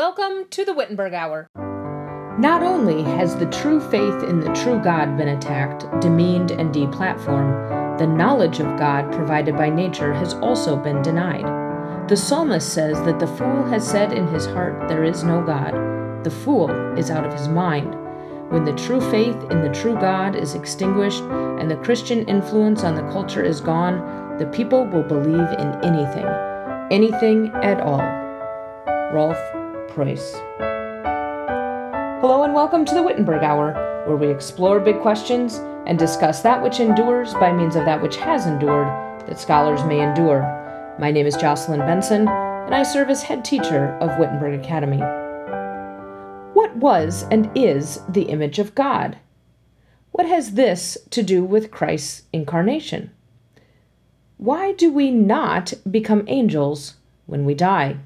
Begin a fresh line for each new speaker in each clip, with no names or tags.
Welcome to the Wittenberg Hour.
Not only has the true faith in the true God been attacked, demeaned, and deplatformed, the knowledge of God provided by nature has also been denied. The psalmist says that the fool has said in his heart, There is no God. The fool is out of his mind. When the true faith in the true God is extinguished and the Christian influence on the culture is gone, the people will believe in anything, anything at all. Rolf Hello and welcome to the Wittenberg Hour, where we explore big questions and discuss that which endures by means of that which has endured, that scholars may endure. My name is Jocelyn Benson, and I serve as head teacher of Wittenberg Academy. What was and is the image of God? What has this to do with Christ's incarnation? Why do we not become angels when we die?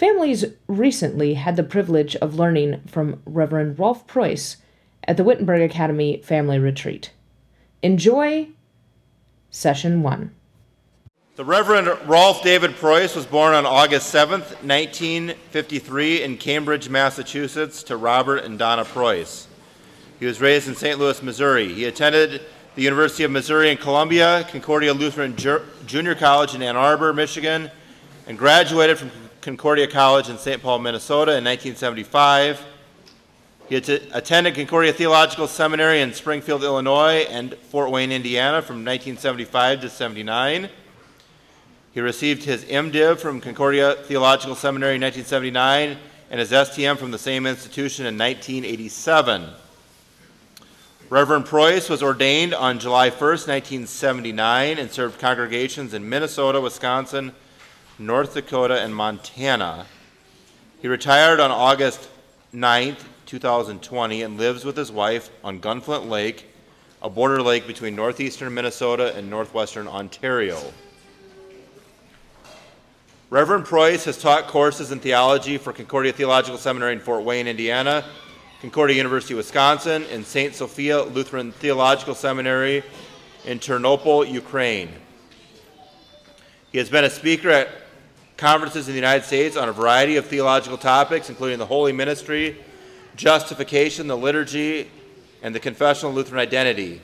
Families recently had the privilege of learning from Reverend Rolf Preus at the Wittenberg Academy Family Retreat. Enjoy session one.
The Reverend Rolf David Preus was born on August 7, 1953, in Cambridge, Massachusetts, to Robert and Donna Preus. He was raised in St. Louis, Missouri. He attended the University of Missouri in Columbia, Concordia Lutheran Junior College in Ann Arbor, Michigan, and graduated from Concordia College in St. Paul, Minnesota in 1975. He attended Concordia Theological Seminary in Springfield, Illinois, and Fort Wayne, Indiana from 1975 to 79. He received his MDiv from Concordia Theological Seminary in 1979 and his STM from the same institution in 1987. Reverend Preus was ordained on July 1, 1979, and served congregations in Minnesota, Wisconsin, North Dakota, and Montana. He retired on August 9, 2020, and lives with his wife on Gunflint Lake, a border lake between northeastern Minnesota and northwestern Ontario. Reverend Preus has taught courses in theology for Concordia Theological Seminary in Fort Wayne, Indiana, Concordia University, Wisconsin, and St. Sophia Lutheran Theological Seminary in Ternopil, Ukraine. He has been a speaker at conferences in the United States on a variety of theological topics, including the holy ministry, justification, the liturgy, and the confessional Lutheran identity.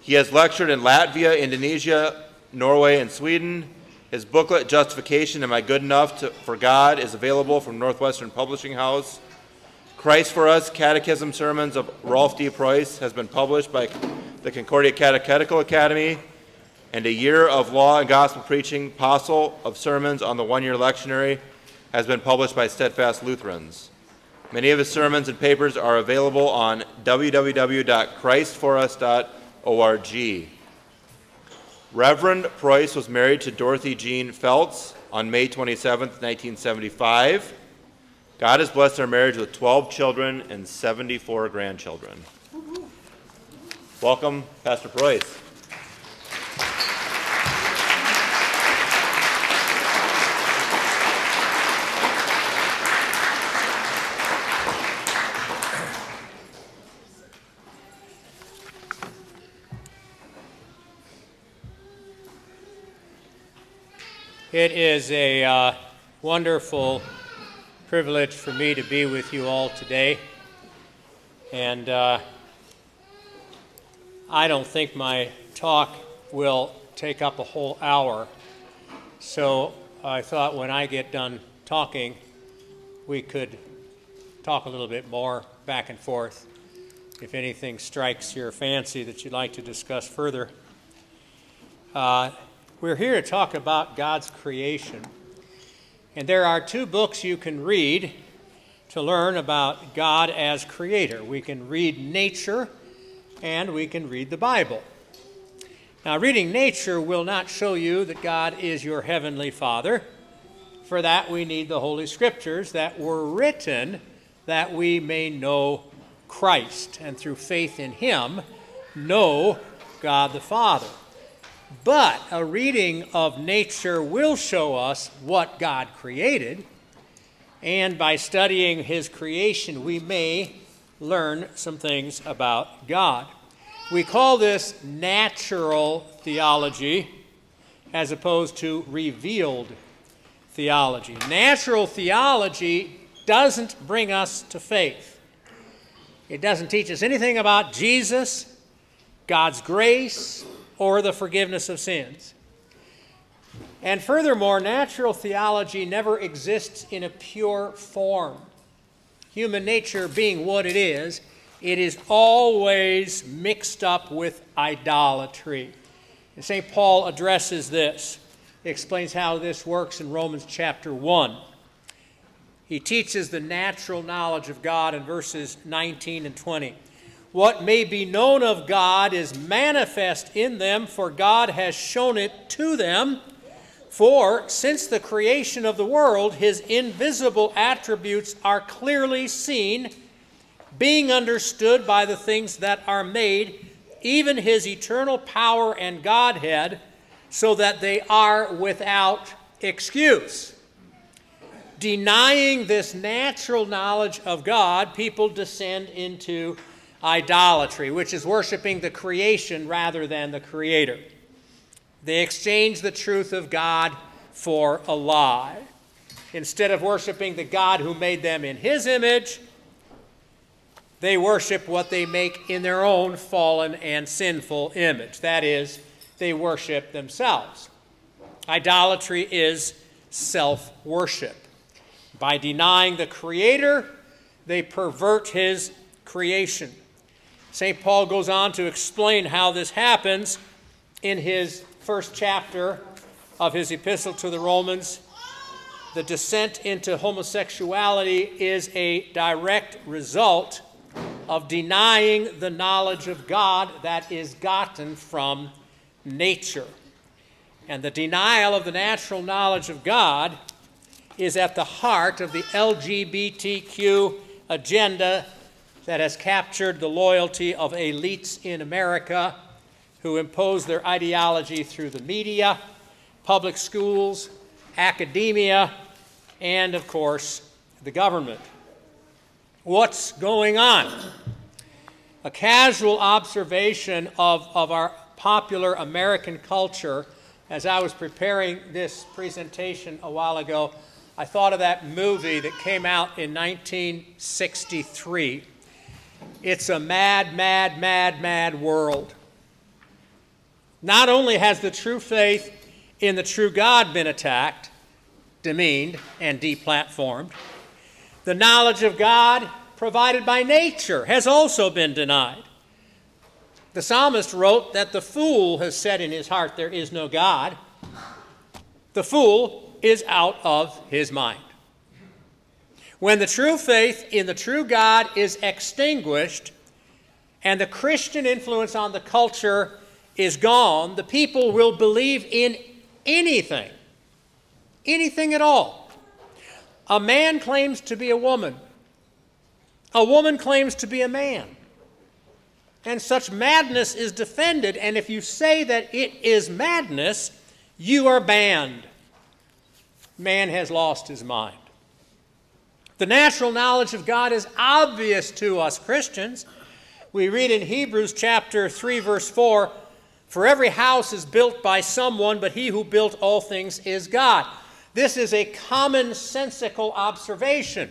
He has lectured in Latvia, Indonesia, Norway, and Sweden. His booklet, Justification Am I Good Enough to, for God, is available from Northwestern Publishing House. Christ for Us Catechism Sermons of Rolf D. Preus has been published by the Concordia Catechetical Academy, and A Year of Law and Gospel Preaching, A Postil of Sermons on the One Year Lectionary has been published by Steadfast Lutherans. Many of his sermons and papers are available on www.christforus.org. Reverend Preus was married to Dorothy Jean Feltz on May 27, 1975. God has blessed their marriage with 12 children and 74 grandchildren. Welcome, Pastor Preus.
It is a uh, wonderful privilege for me to be with you all today. And uh, I don't think my talk will take up a whole hour. So I thought when I get done talking, we could talk a little bit more back and forth if anything strikes your fancy that you'd like to discuss further. Uh, we're here to talk about God's creation. And there are two books you can read to learn about God as creator. We can read nature and we can read the Bible. Now, reading nature will not show you that God is your heavenly Father. For that, we need the Holy Scriptures that were written that we may know Christ and through faith in Him know God the Father. But a reading of nature will show us what God created, and by studying His creation, we may learn some things about God. We call this natural theology as opposed to revealed theology. Natural theology doesn't bring us to faith. It doesn't teach us anything about Jesus, God's grace, or the forgiveness of sins. And furthermore, natural theology never exists in a pure form. Human nature being what it is, it is always mixed up with idolatry. And St. Paul addresses this. He explains how this works in Romans chapter 1. He teaches the natural knowledge of God in verses 19 and 20. What may be known of God is manifest in them, for God has shown it to them. For since the creation of the world, his invisible attributes are clearly seen, being understood by the things that are made, even his eternal power and Godhead, so that they are without excuse. Denying this natural knowledge of God, people descend into idolatry, which is worshiping the creation rather than the Creator. They exchange the truth of God for a lie. Instead of worshiping the God who made them in His image, they worship what they make in their own fallen and sinful image. That is, they worship themselves. Idolatry is self worship. By denying the Creator, they pervert His creation. St. Paul goes on to explain how this happens in his first chapter of his epistle to the Romans. The descent into homosexuality is a direct result of denying the knowledge of God that is gotten from nature. And the denial of the natural knowledge of God is at the heart of the LGBTQ agenda that has captured the loyalty of elites in America who impose their ideology through the media, public schools, academia, and of course, the government. What's going on? A casual observation of, of our popular American culture as I was preparing this presentation a while ago. I thought of that movie that came out in 1963 it's a mad, mad, mad, mad world. Not only has the true faith in the true God been attacked, demeaned, and deplatformed, the knowledge of God provided by nature has also been denied. The psalmist wrote that the fool has said in his heart, There is no God. The fool is out of his mind. When the true faith in the true God is extinguished and the Christian influence on the culture is gone, the people will believe in anything, anything at all. A man claims to be a woman, a woman claims to be a man. And such madness is defended, and if you say that it is madness, you are banned. Man has lost his mind. The natural knowledge of God is obvious to us Christians. We read in Hebrews chapter 3 verse 4, for every house is built by someone, but he who built all things is God. This is a commonsensical observation.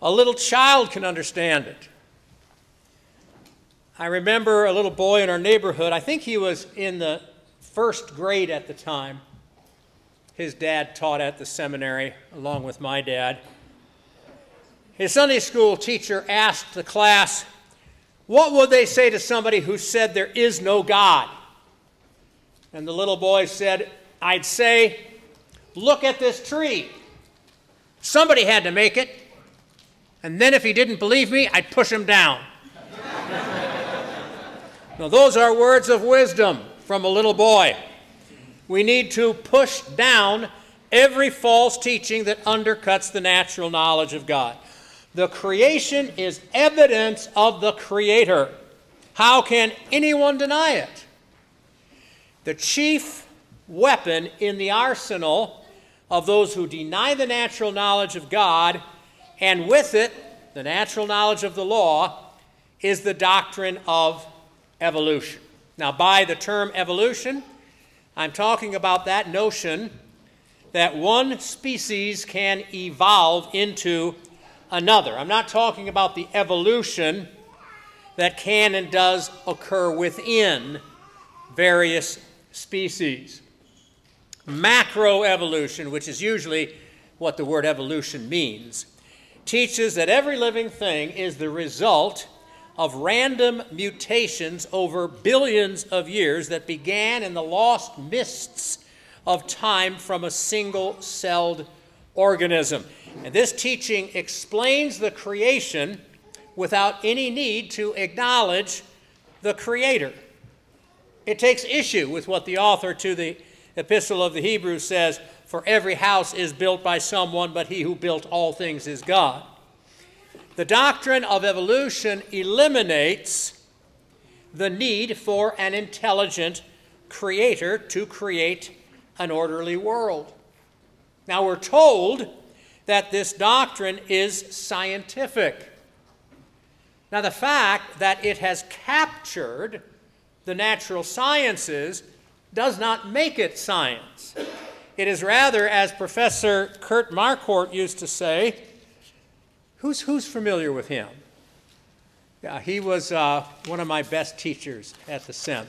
A little child can understand it. I remember a little boy in our neighborhood, I think he was in the first grade at the time. His dad taught at the seminary along with my dad. His Sunday school teacher asked the class, What would they say to somebody who said there is no God? And the little boy said, I'd say, Look at this tree. Somebody had to make it. And then if he didn't believe me, I'd push him down. now, those are words of wisdom from a little boy we need to push down every false teaching that undercuts the natural knowledge of God. The creation is evidence of the Creator. How can anyone deny it? The chief weapon in the arsenal of those who deny the natural knowledge of God, and with it, the natural knowledge of the law, is the doctrine of evolution. Now, by the term evolution, I'm talking about that notion that one species can evolve into another. I'm not talking about the evolution that can and does occur within various species. Macroevolution, which is usually what the word evolution means, teaches that every living thing is the result of random mutations over billions of years that began in the lost mists of time from a single celled organism. And this teaching explains the creation without any need to acknowledge the Creator. It takes issue with what the author to the Epistle of the Hebrews says For every house is built by someone, but he who built all things is God. The doctrine of evolution eliminates the need for an intelligent creator to create an orderly world. Now, we're told that this doctrine is scientific. Now, the fact that it has captured the natural sciences does not make it science. It is rather, as Professor Kurt Marquart used to say, who's, who's familiar with him? Yeah, he was uh, one of my best teachers at the SEM.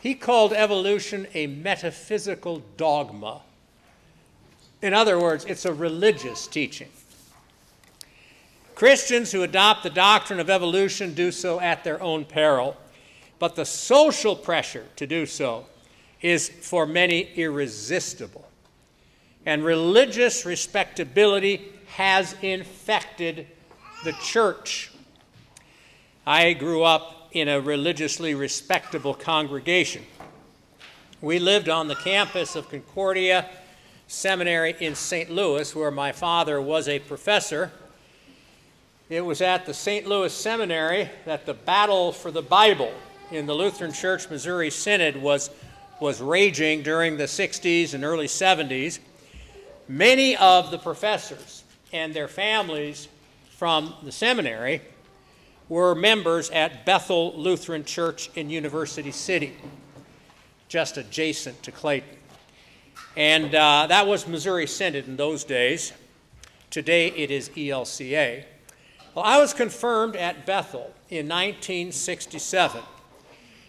He called evolution a metaphysical dogma. In other words, it's a religious teaching. Christians who adopt the doctrine of evolution do so at their own peril, but the social pressure to do so is for many irresistible. And religious respectability has infected the church. I grew up in a religiously respectable congregation. We lived on the campus of Concordia Seminary in St. Louis, where my father was a professor. It was at the St. Louis Seminary that the battle for the Bible in the Lutheran Church Missouri Synod was, was raging during the 60s and early 70s. Many of the professors and their families from the seminary were members at Bethel Lutheran Church in University City, just adjacent to Clayton. And uh, that was Missouri Synod in those days. Today it is ELCA. Well, I was confirmed at Bethel in 1967.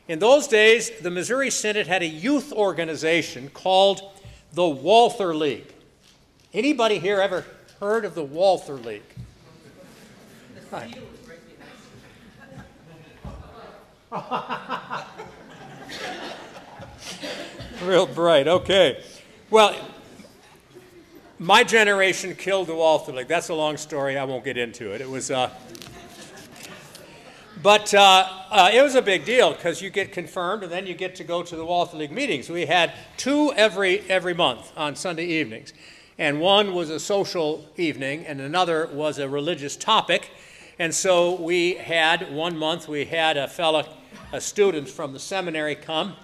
In those days, the Missouri Synod had a youth organization called the Walther League. Anybody here ever heard of the Walther League? Real bright, okay. Well, my generation killed the Walther League. That's a long story. I won't get into it. It was, uh, but uh, uh, it was a big deal because you get confirmed and then you get to go to the Walther League meetings. We had two every every month on Sunday evenings, and one was a social evening, and another was a religious topic. And so we had one month we had a fellow, a student from the seminary come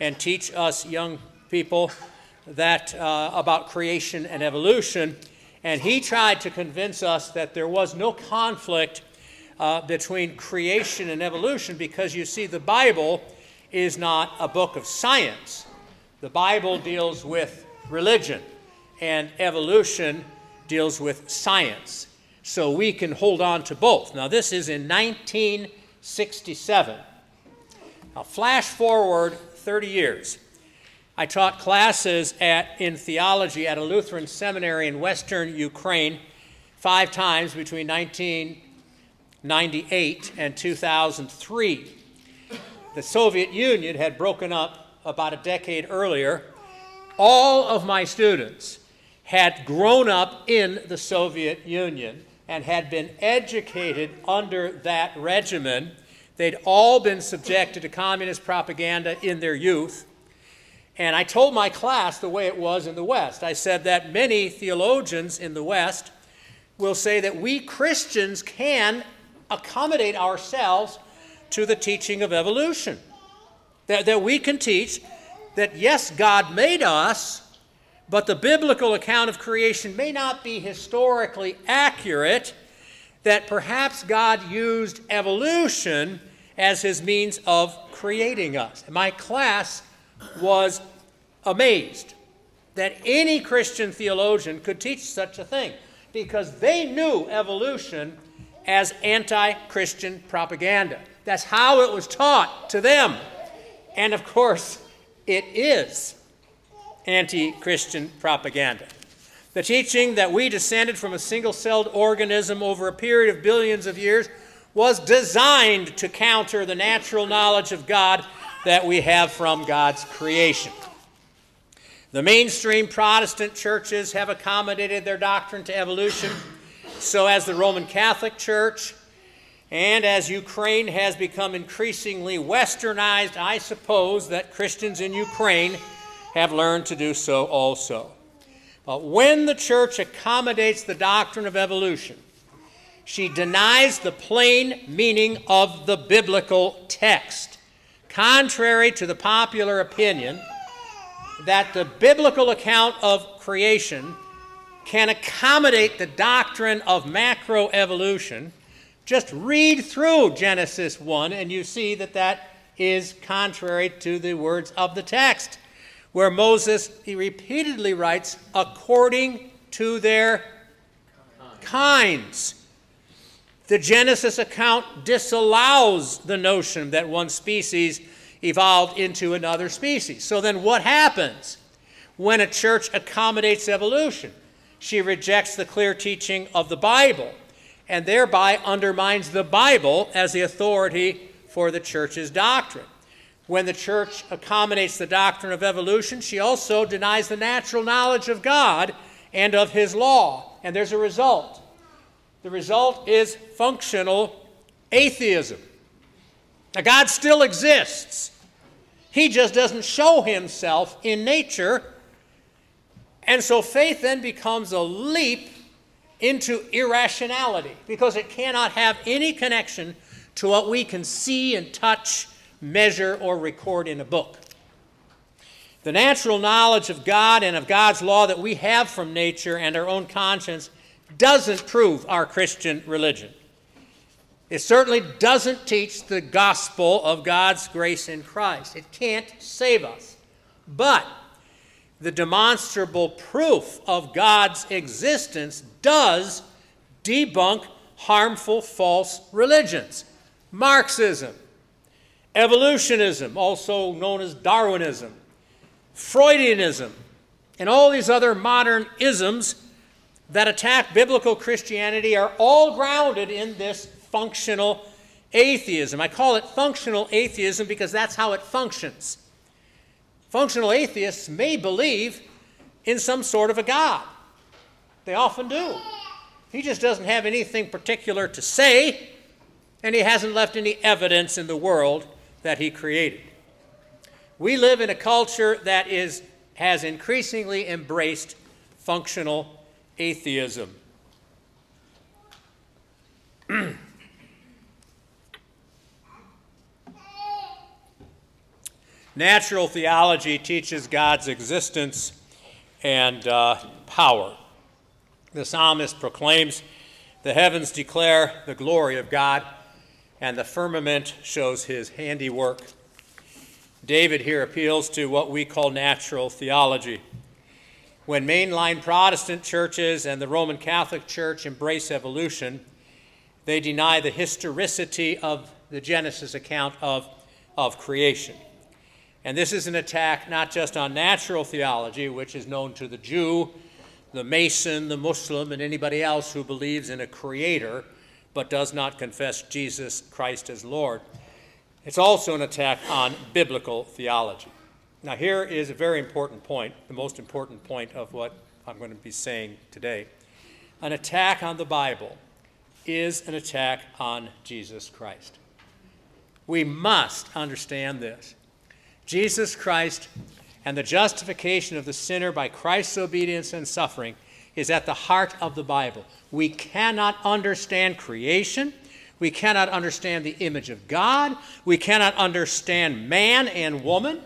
and teach us young people that uh, about creation and evolution, and he tried to convince us that there was no conflict uh, between creation and evolution because you see, the Bible is not a book of science. The Bible deals with religion, and evolution deals with science. So we can hold on to both. Now, this is in 1967. Now, flash forward 30 years. I taught classes at, in theology at a Lutheran seminary in western Ukraine five times between 1998 and 2003. The Soviet Union had broken up about a decade earlier. All of my students had grown up in the Soviet Union and had been educated under that regimen. They'd all been subjected to communist propaganda in their youth. And I told my class the way it was in the West. I said that many theologians in the West will say that we Christians can accommodate ourselves to the teaching of evolution. That, that we can teach that, yes, God made us, but the biblical account of creation may not be historically accurate, that perhaps God used evolution as his means of creating us. My class was amazed that any Christian theologian could teach such a thing because they knew evolution as anti Christian propaganda. That's how it was taught to them. And of course, it is anti Christian propaganda. The teaching that we descended from a single celled organism over a period of billions of years was designed to counter the natural knowledge of God that we have from God's creation. The mainstream Protestant churches have accommodated their doctrine to evolution, so as the Roman Catholic Church, and as Ukraine has become increasingly westernized, I suppose that Christians in Ukraine have learned to do so also. But when the church accommodates the doctrine of evolution, she denies the plain meaning of the biblical text. Contrary to the popular opinion that the biblical account of creation can accommodate the doctrine of macroevolution, just read through Genesis 1 and you see that that is contrary to the words of the text, where Moses he repeatedly writes, according to their kinds. The Genesis account disallows the notion that one species evolved into another species. So then what happens when a church accommodates evolution? She rejects the clear teaching of the Bible and thereby undermines the Bible as the authority for the church's doctrine. When the church accommodates the doctrine of evolution, she also denies the natural knowledge of God and of his law. And there's a result. The result is functional atheism. Now, God still exists. He just doesn't show himself in nature. And so faith then becomes a leap into irrationality because it cannot have any connection to what we can see and touch, measure, or record in a book. The natural knowledge of God and of God's law that we have from nature and our own conscience doesn't prove our Christian religion. It certainly doesn't teach the gospel of God's grace in Christ. It can't save us. But the demonstrable proof of God's existence does debunk harmful false religions. Marxism, evolutionism, also known as Darwinism, Freudianism, and all these other modern isms that attack biblical Christianity are all grounded in this functional atheism. I call it functional atheism because that's how it functions. Functional atheists may believe in some sort of a God. They often do. He just doesn't have anything particular to say, and he hasn't left any evidence in the world that he created. We live in a culture that is, has increasingly embraced functional atheism. Natural theology teaches God's existence and uh, power. The psalmist proclaims, The heavens declare the glory of God, and the firmament shows his handiwork. David here appeals to what we call natural theology. When mainline Protestant churches and the Roman Catholic Church embrace evolution, they deny the historicity of the Genesis account of, of creation. And this is an attack not just on natural theology, which is known to the Jew, the Mason, the Muslim, and anybody else who believes in a creator but does not confess Jesus Christ as Lord. It's also an attack on biblical theology. Now, here is a very important point, the most important point of what I'm going to be saying today. An attack on the Bible is an attack on Jesus Christ. We must understand this. Jesus Christ and the justification of the sinner by Christ's obedience and suffering is at the heart of the Bible. We cannot understand creation. We cannot understand the image of God. We cannot understand man and woman.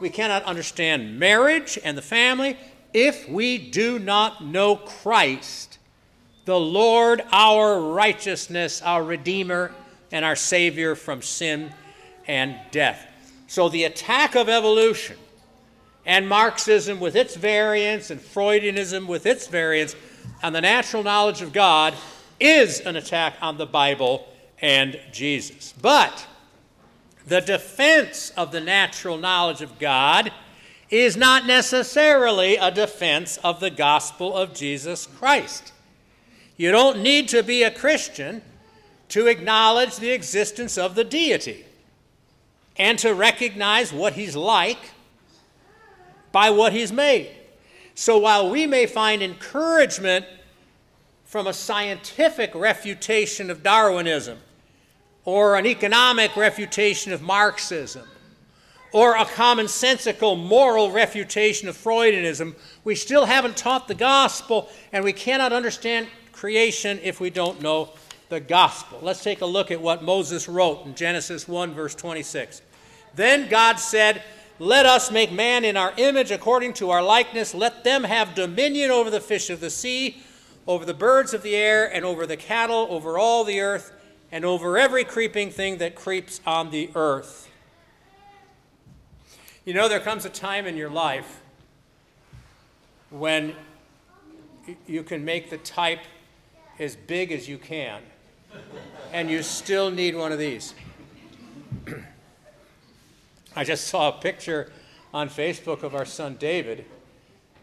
We cannot understand marriage and the family if we do not know Christ, the Lord, our righteousness, our Redeemer, and our Savior from sin and death. So the attack of evolution and Marxism with its variants and Freudianism with its variants on the natural knowledge of God is an attack on the Bible and Jesus. But the defense of the natural knowledge of God is not necessarily a defense of the gospel of Jesus Christ. You don't need to be a Christian to acknowledge the existence of the deity and to recognize what he's like by what he's made. So while we may find encouragement from a scientific refutation of Darwinism, or an economic refutation of Marxism, or a commonsensical moral refutation of Freudianism, we still haven't taught the gospel, and we cannot understand creation if we don't know the gospel. Let's take a look at what Moses wrote in Genesis 1, verse 26. Then God said, Let us make man in our image according to our likeness. Let them have dominion over the fish of the sea, over the birds of the air, and over the cattle, over all the earth, and over every creeping thing that creeps on the earth. You know, there comes a time in your life when you can make the type as big as you can, and you still need one of these. I just saw a picture on Facebook of our son David,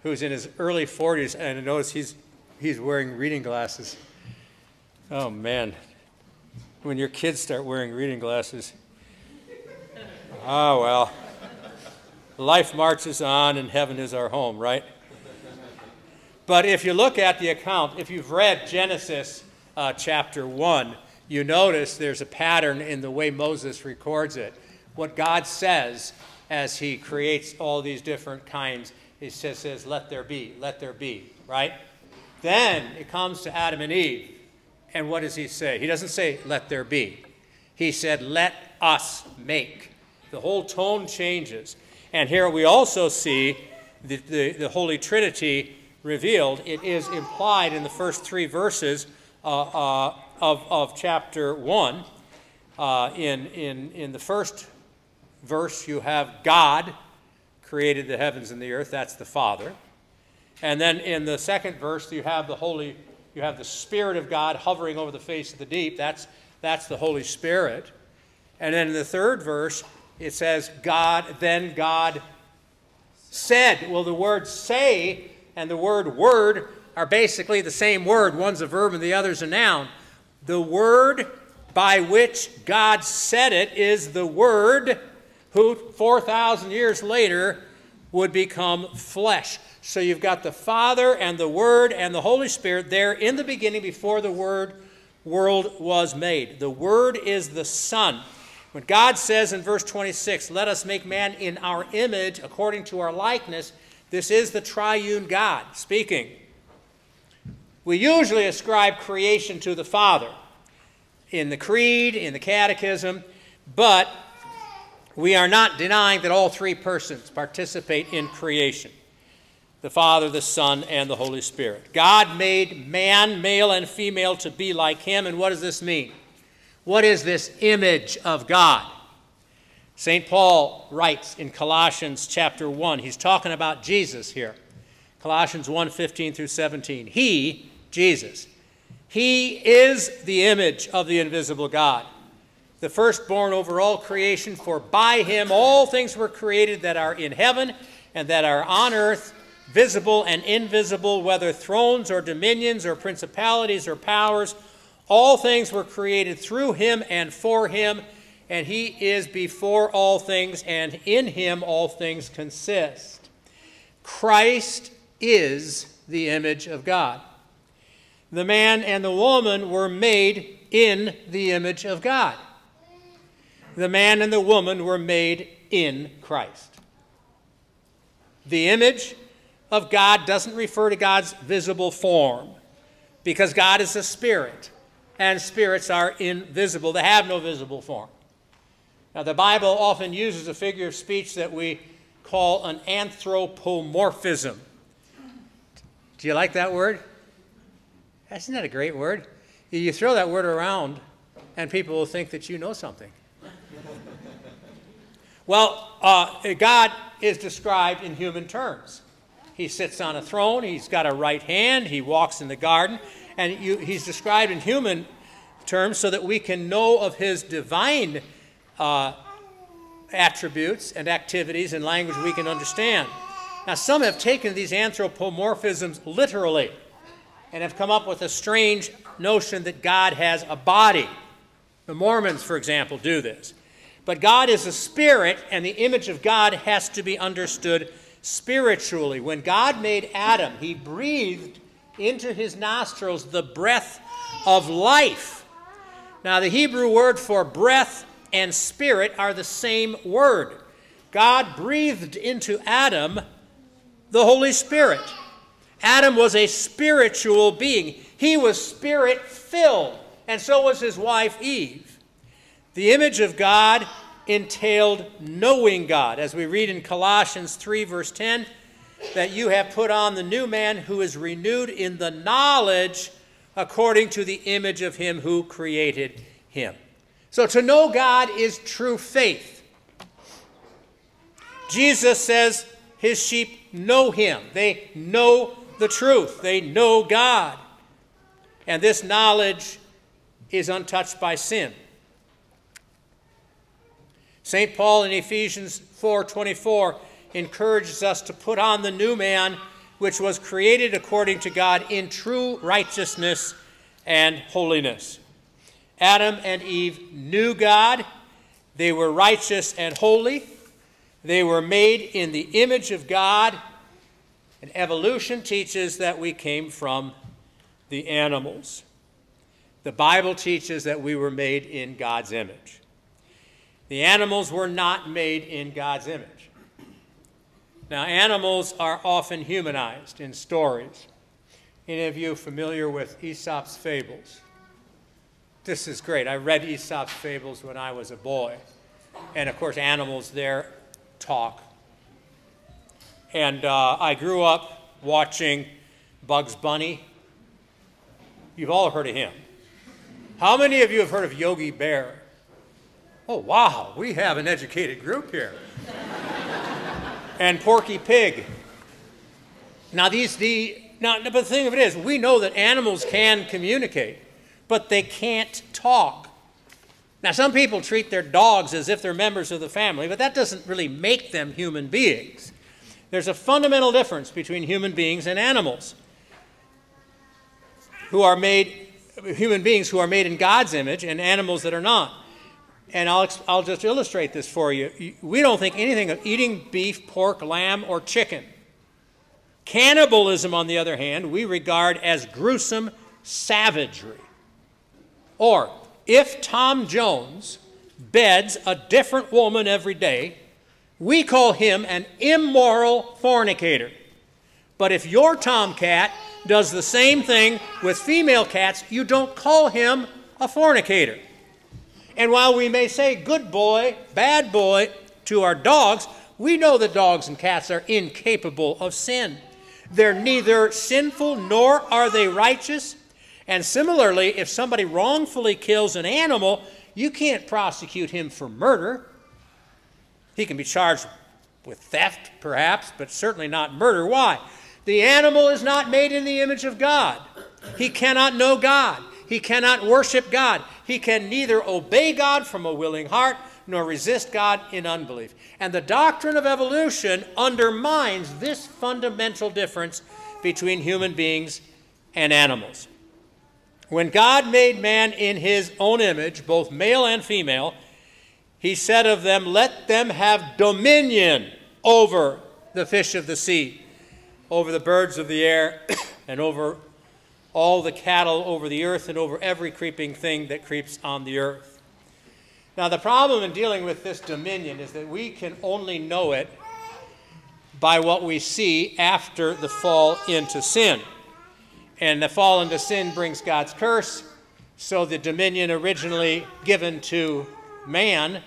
who's in his early 40s, and I notice he's, he's wearing reading glasses. Oh man, when your kids start wearing reading glasses, ah, well, life marches on and heaven is our home, right? But if you look at the account, if you've read Genesis uh, chapter 1, you notice there's a pattern in the way Moses records it what God says as He creates all these different kinds. He says, says, Let there be, let there be, right? Then it comes to Adam and Eve. And what does He say? He doesn't say, Let there be. He said, Let us make. The whole tone changes. And here we also see the, the, the Holy Trinity revealed. It is implied in the first three verses uh, uh, of, of chapter 1. Uh, in, in, in the first verse, you have God created the heavens and the earth. That's the Father. And then in the second verse, you have the Holy, you have the Spirit of God hovering over the face of the deep. That's, that's the Holy Spirit. And then in the third verse, it says, God, then God said. Well, the word say and the word word are basically the same word. One's a verb and the other's a noun. The word by which God said it is the word who 4,000 years later would become flesh. So you've got the Father and the Word and the Holy Spirit there in the beginning before the Word world was made. The Word is the Son. When God says in verse 26, Let us make man in our image according to our likeness, this is the triune God speaking. We usually ascribe creation to the Father in the Creed, in the Catechism, but we are not denying that all three persons participate in creation the Father, the Son, and the Holy Spirit. God made man, male and female, to be like him. And what does this mean? What is this image of God? St. Paul writes in Colossians chapter 1, he's talking about Jesus here. Colossians 1 15 through 17. He, Jesus, he is the image of the invisible God the firstborn over all creation, for by him all things were created that are in heaven and that are on earth, visible and invisible, whether thrones or dominions or principalities or powers. All things were created through him and for him, and he is before all things, and in him all things consist. Christ is the image of God. The man and the woman were made in the image of God the man and the woman were made in Christ. The image of God doesn't refer to God's visible form because God is a spirit and spirits are invisible. They have no visible form. Now, the Bible often uses a figure of speech that we call an anthropomorphism. Do you like that word? Isn't that a great word? You throw that word around, and people will think that you know something. Well, uh, God is described in human terms. He sits on a throne, he's got a right hand, he walks in the garden, and you, he's described in human terms so that we can know of his divine uh, attributes and activities in language we can understand. Now, some have taken these anthropomorphisms literally and have come up with a strange notion that God has a body. The Mormons, for example, do this. But God is a spirit, and the image of God has to be understood spiritually. When God made Adam, he breathed into his nostrils the breath of life. Now, the Hebrew word for breath and spirit are the same word. God breathed into Adam the Holy Spirit. Adam was a spiritual being, he was spirit filled, and so was his wife Eve. The image of God entailed knowing God, as we read in Colossians 3, verse 10, that you have put on the new man who is renewed in the knowledge according to the image of him who created him. So to know God is true faith. Jesus says his sheep know him, they know the truth, they know God. And this knowledge is untouched by sin. St. Paul in Ephesians 4:24 encourages us to put on the new man which was created according to God in true righteousness and holiness. Adam and Eve knew God, they were righteous and holy, they were made in the image of God, and evolution teaches that we came from the animals. The Bible teaches that we were made in God's image. The animals were not made in God's image. Now, animals are often humanized in stories. Any of you familiar with Aesop's fables? This is great. I read Aesop's fables when I was a boy. And of course, animals there talk. And uh, I grew up watching Bugs Bunny. You've all heard of him. How many of you have heard of Yogi Bear? Oh, wow, we have an educated group here. and Porky Pig. Now, these, the, now, but the thing of it is, we know that animals can communicate but they can't talk. Now, some people treat their dogs as if they're members of the family, but that doesn't really make them human beings. There's a fundamental difference between human beings and animals who are made, human beings who are made in God's image and animals that are not. And I'll, I'll just illustrate this for you. We don't think anything of eating beef, pork, lamb, or chicken. Cannibalism, on the other hand, we regard as gruesome savagery. Or, if Tom Jones beds a different woman every day, we call him an immoral fornicator. But if your tomcat does the same thing with female cats, you don't call him a fornicator. And while we may say good boy, bad boy to our dogs, we know that dogs and cats are incapable of sin. They're neither sinful nor are they righteous. And similarly, if somebody wrongfully kills an animal, you can't prosecute him for murder. He can be charged with theft, perhaps, but certainly not murder. Why? The animal is not made in the image of God. He cannot know God. He cannot worship God. He can neither obey God from a willing heart nor resist God in unbelief. And the doctrine of evolution undermines this fundamental difference between human beings and animals. When God made man in his own image, both male and female, he said of them, Let them have dominion over the fish of the sea, over the birds of the air, and over all the cattle over the earth, and over every creeping thing that creeps on the earth. Now, the problem in dealing with this dominion is that we can only know it by what we see after the fall into sin. And the fall into sin brings God's curse. So the dominion originally given to man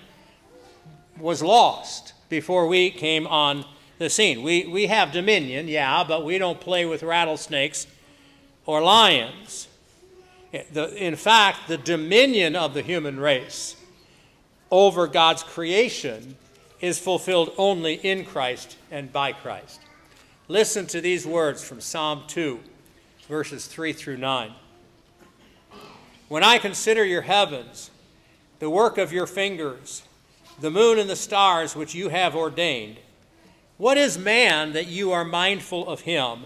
was lost before we came on the scene. We, we have dominion, yeah, but we don't play with rattlesnakes or lions. Eh, in fact, the dominion of the human race over God's creation is fulfilled only in Christ and by Christ. Listen to these words from Psalm 2, verses 3 through 9. When I consider your heavens, the work of your fingers, the moon and the stars which you have ordained, what is man that you are mindful of him,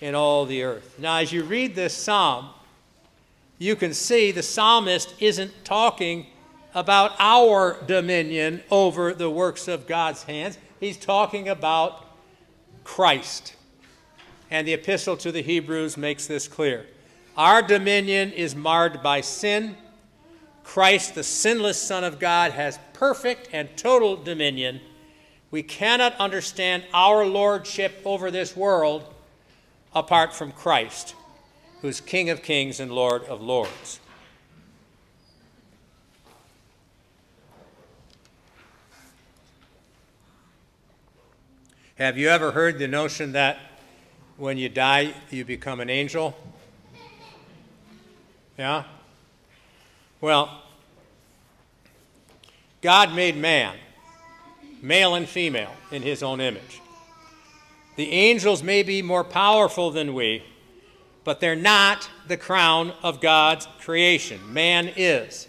in all the earth. Now, as you read this psalm, you can see the psalmist isn't talking about our dominion over the works of God's hands. He's talking about Christ. And the epistle to the Hebrews makes this clear. Our dominion is marred by sin. Christ, the sinless Son of God, has perfect and total dominion. We cannot understand our lordship over this world apart from Christ, who's King of kings and Lord of lords. Have you ever heard the notion that when you die, you become an angel? Yeah? Well, God made man, male and female, in his own image. The angels may be more powerful than we, but they're not the crown of God's creation. Man is.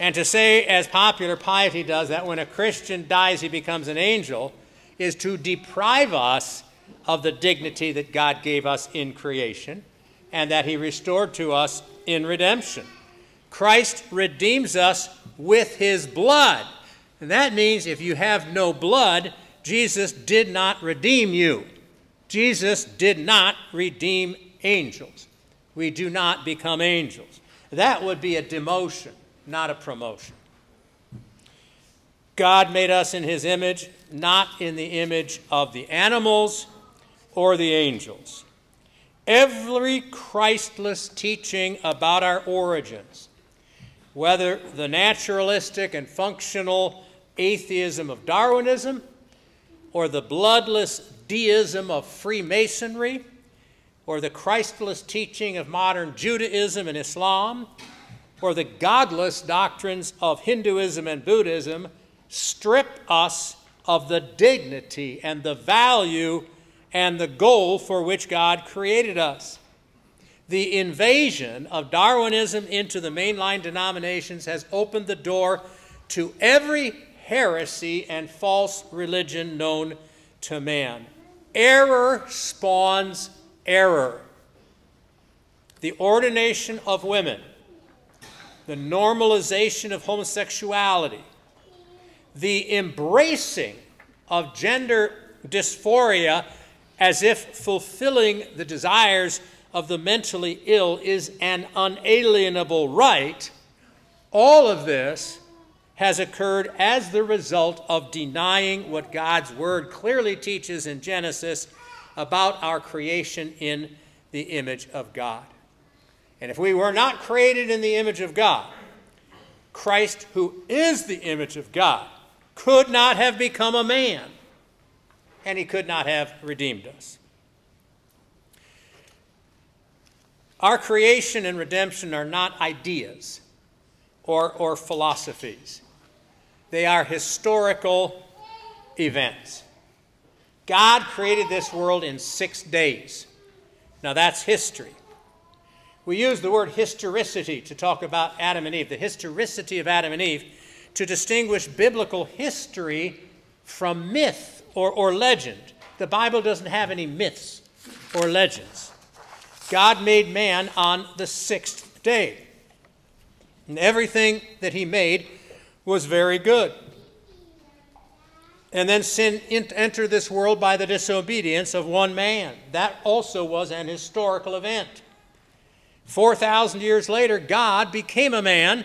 And to say, as popular piety does, that when a Christian dies, he becomes an angel is to deprive us of the dignity that God gave us in creation and that He restored to us in redemption. Christ redeems us with His blood. And that means if you have no blood, Jesus did not redeem you. Jesus did not redeem angels. We do not become angels. That would be a demotion, not a promotion. God made us in his image, not in the image of the animals or the angels. Every Christless teaching about our origins, whether the naturalistic and functional atheism of Darwinism or the bloodless deism of Freemasonry or the Christless teaching of modern Judaism and Islam or the godless doctrines of Hinduism and Buddhism strip us of the dignity and the value and the goal for which God created us. The invasion of Darwinism into the mainline denominations has opened the door to every heresy and false religion known to man. Error spawns error. The ordination of women, the normalization of homosexuality, the embracing of gender dysphoria as if fulfilling the desires of the mentally ill is an unalienable right, all of this has occurred as the result of denying what God's Word clearly teaches in Genesis about our creation in the image of God. And if we were not created in the image of God, Christ, who is the image of God, could not have become a man, and he could not have redeemed us. Our creation and redemption are not ideas or, or philosophies, they are historical events. God created this world in six days. Now, that's history. We use the word historicity to talk about Adam and Eve, the historicity of Adam and Eve to distinguish biblical history from myth or, or legend. The Bible doesn't have any myths or legends. God made man on the sixth day. And everything that he made was very good. And then sin entered this world by the disobedience of one man. That also was an historical event. 4,000 years later, God became a man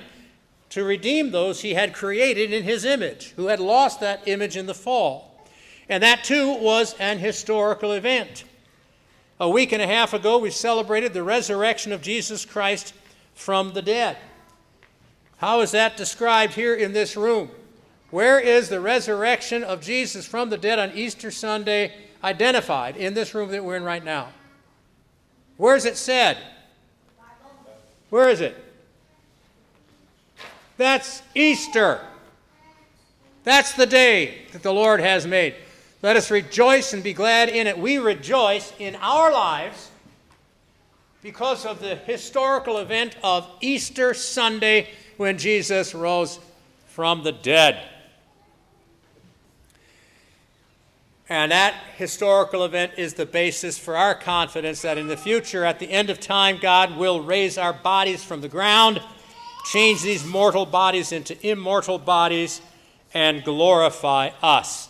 to redeem those he had created in his image, who had lost that image in the fall. And that too was an historical event. A week and a half ago, we celebrated the resurrection of Jesus Christ from the dead. How is that described here in this room? Where is the resurrection of Jesus from the dead on Easter Sunday identified in this room that we're in right now? Where is it said? Where is it? That's Easter. That's the day that the Lord has made. Let us rejoice and be glad in it. We rejoice in our lives because of the historical event of Easter Sunday when Jesus rose from the dead. And that historical event is the basis for our confidence that in the future, at the end of time, God will raise our bodies from the ground, change these mortal bodies into immortal bodies, and glorify us.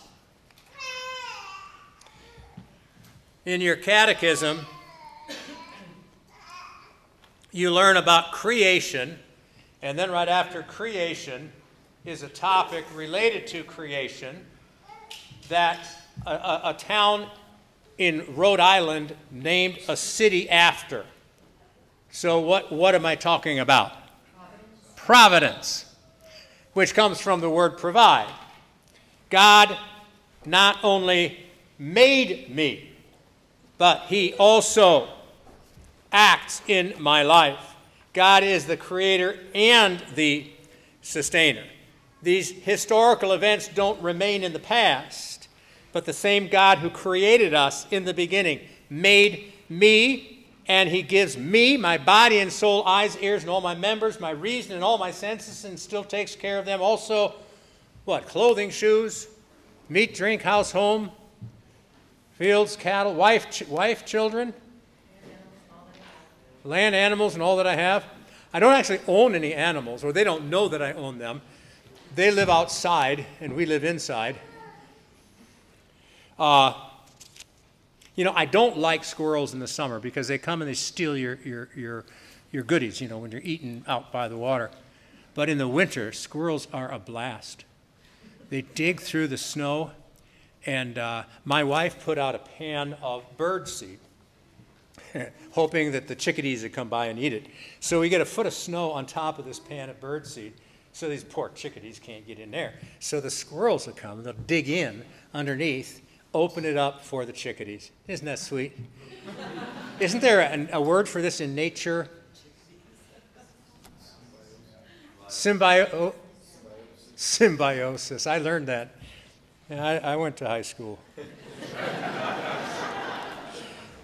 In your catechism, you learn about creation, and then right after creation is a topic related to creation that a, a, a town in Rhode Island named a city after. So, what, what am I talking about? Providence. Providence, which comes from the word provide. God not only made me, but He also acts in my life. God is the creator and the sustainer. These historical events don't remain in the past but the same God who created us in the beginning made me, and He gives me, my body and soul, eyes, ears, and all my members, my reason and all my senses, and still takes care of them. Also, what? Clothing, shoes, meat, drink, house, home, fields, cattle, wife, ch- wife children, land, animals, and all that I have. I don't actually own any animals, or they don't know that I own them. They live outside, and we live inside. Uh, you know, I don't like squirrels in the summer because they come and they steal your, your, your, your goodies, you know, when you're eating out by the water. But in the winter, squirrels are a blast. They dig through the snow, and uh, my wife put out a pan of bird seed, hoping that the chickadees would come by and eat it. So we get a foot of snow on top of this pan of birdseed, so these poor chickadees can't get in there. So the squirrels will come, they'll dig in underneath, open it up for the chickadees. Isn't that sweet? Isn't there a, a word for this in nature? Symbio- symbiosis. I learned that. I, I went to high school.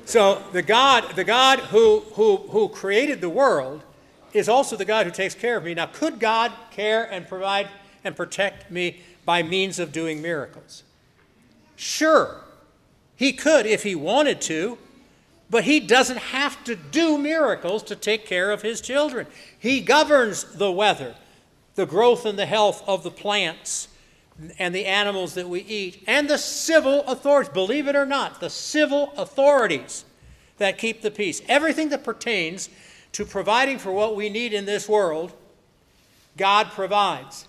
so the God, the God who, who, who created the world is also the God who takes care of me. Now, could God care and provide and protect me by means of doing miracles? Sure, he could if he wanted to, but he doesn't have to do miracles to take care of his children. He governs the weather, the growth and the health of the plants and the animals that we eat, and the civil authorities. Believe it or not, the civil authorities that keep the peace. Everything that pertains to providing for what we need in this world, God provides.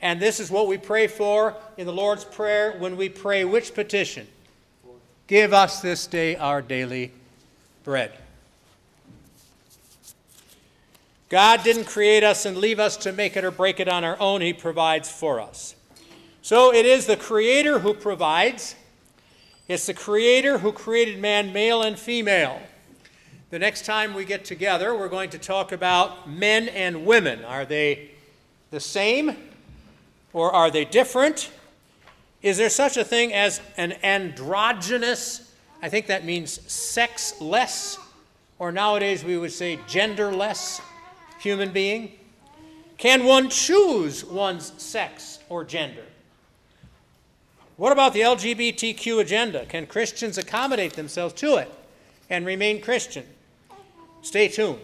And this is what we pray for in the Lord's Prayer when we pray which petition? Give us this day our daily bread. God didn't create us and leave us to make it or break it on our own. He provides for us. So it is the Creator who provides. It's the Creator who created man, male and female. The next time we get together, we're going to talk about men and women. Are they the same? Or are they different? Is there such a thing as an androgynous? I think that means sexless, or nowadays we would say genderless human being. Can one choose one's sex or gender? What about the LGBTQ agenda? Can Christians accommodate themselves to it and remain Christian? Stay tuned.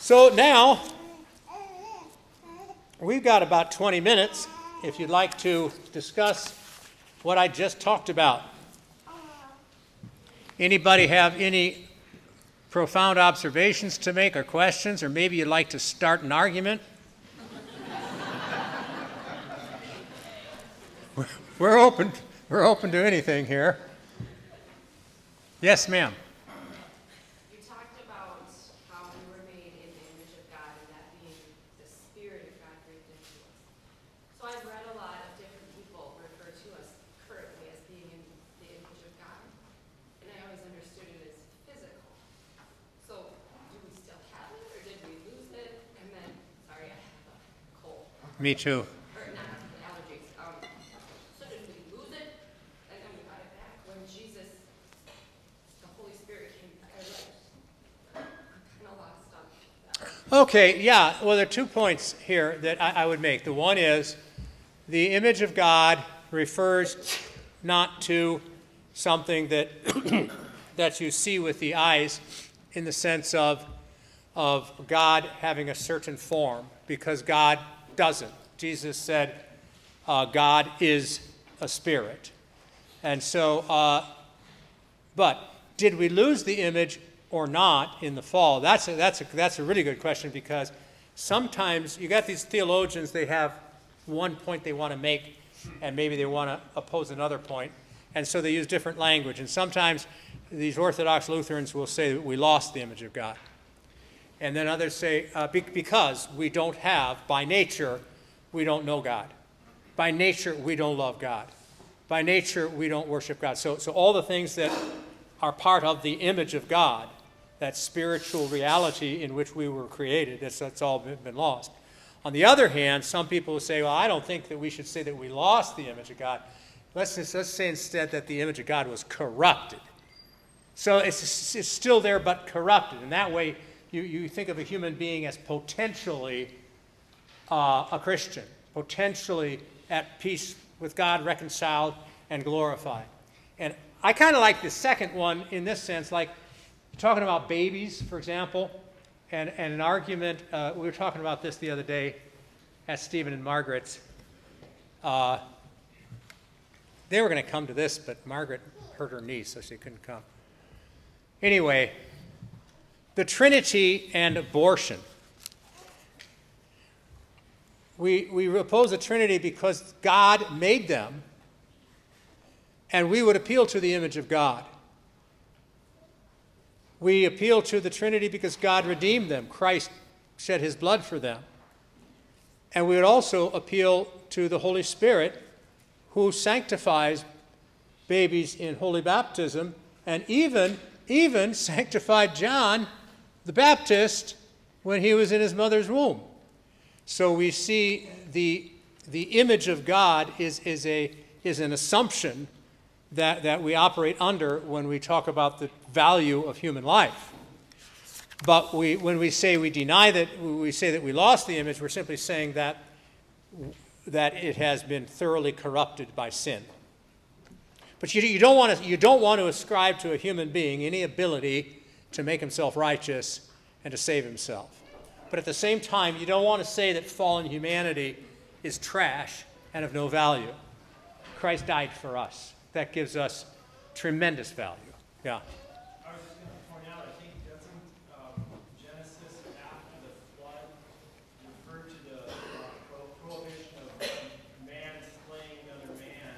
So now, We've got about 20 minutes if you'd like to discuss what I just talked about. Anybody have any profound observations to make or questions, or maybe you'd like to start an argument. We're- open, we're open to anything here. Yes, ma'am.
You talked about how we were made in the image of God and that being the spirit of God breathed into us. So I've read a lot of different people refer to us currently as being in the image of God. And I always understood it as physical. So do we still have it or did we lose it? And then, sorry, I have a cold,
Me too.
or not allergies. Um, so did we lose it and then we got it back when Jesus, the Holy Spirit came back? I like, I'm kind of lost on that.
Okay, yeah. Well, there are two points here that I, I would make. The one is the image of God refers not to something that that you see with the eyes in the sense of of God having a certain form, because God doesn't. Jesus said, uh, "God is a spirit," and so. Uh, but did we lose the image or not in the fall? That's a, that's a, that's a really good question because sometimes you got these theologians, they have one point they want to make, and maybe they want to oppose another point, and so they use different language. And sometimes these Orthodox Lutherans will say that we lost the image of God. And then others say, uh, be- because we don't have, by nature, we don't know God. By nature, we don't love God. By nature, we don't worship God. So, so all the things that are part of the image of God, that spiritual reality in which we were created, that's, that's all been, been lost. On the other hand, some people say, well, I don't think that we should say that we lost the image of God. Let's, just, let's say instead that the image of God was corrupted. So it's, it's still there, but corrupted. And that way, you, you think of a human being as potentially uh, a Christian, potentially at peace with God, reconciled and glorified. And I kind of like the second one in this sense, like talking about babies, for example, and, and an argument. Uh, we were talking about this the other day at Stephen and Margaret's. Uh, they were going to come to this, but Margaret hurt her knee, so she couldn't come. Anyway, the Trinity and abortion. We, we oppose the Trinity because God made them, and we would appeal to the image of God. We appeal to the Trinity because God redeemed them. Christ shed his blood for them. And we would also appeal to the Holy Spirit who sanctifies babies in holy baptism and even, even sanctified John the Baptist when he was in his mother's womb. So we see the, the image of God is, is, a, is an assumption that, that we operate under when we talk about the value of human life. But we, when we say we deny that, we say that we lost the image, we're simply saying that, that it has been thoroughly corrupted by sin. But you, you, don't want to, you don't want to ascribe to a human being any ability to make himself righteous and to save himself. But at the same time, you don't want to say that fallen humanity is trash and of no value. Christ died for us. That gives us tremendous value. Yeah.
I was just going to point out, I think that's in um, Genesis after the flood, referred to the uh, pro- prohibition of man slaying another man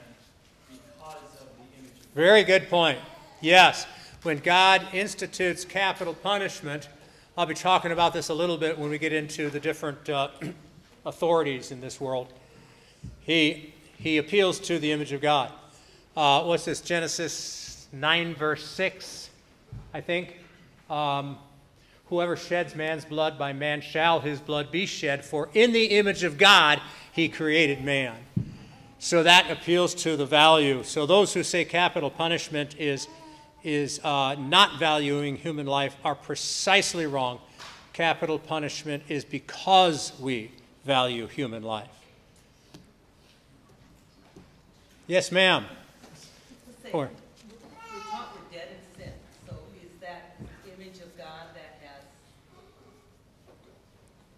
because of the image of
Very good point. Yes. When God institutes capital punishment, I'll be talking about this a little bit when we get into the different uh, authorities in this world. He, he appeals to the image of God. Uh, what's this? Genesis 9, verse 6, I think. Um, Whoever sheds man's blood, by man shall his blood be shed, for in the image of God he created man. So that appeals to the value. So those who say capital punishment is, is uh, not valuing human life are precisely wrong. Capital punishment is because we value human life. Yes, ma'am.
Say,
Or-
We thought we're dead in sin, so is that image of God that has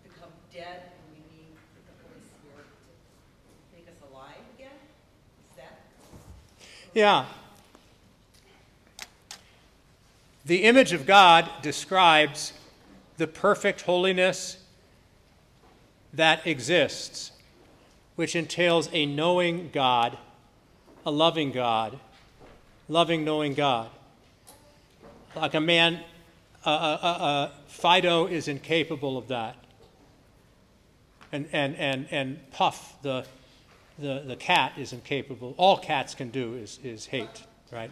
become dead and we need the Holy Spirit to make us alive again? Is that?
Yeah. The image of God describes the perfect holiness that exists, which entails a knowing God, a loving God, loving, knowing God. Like a man, uh, uh, uh, Fido is incapable of that. And, and, and, and Puff, the, the, the cat, is incapable. All cats can do is, is hate, right?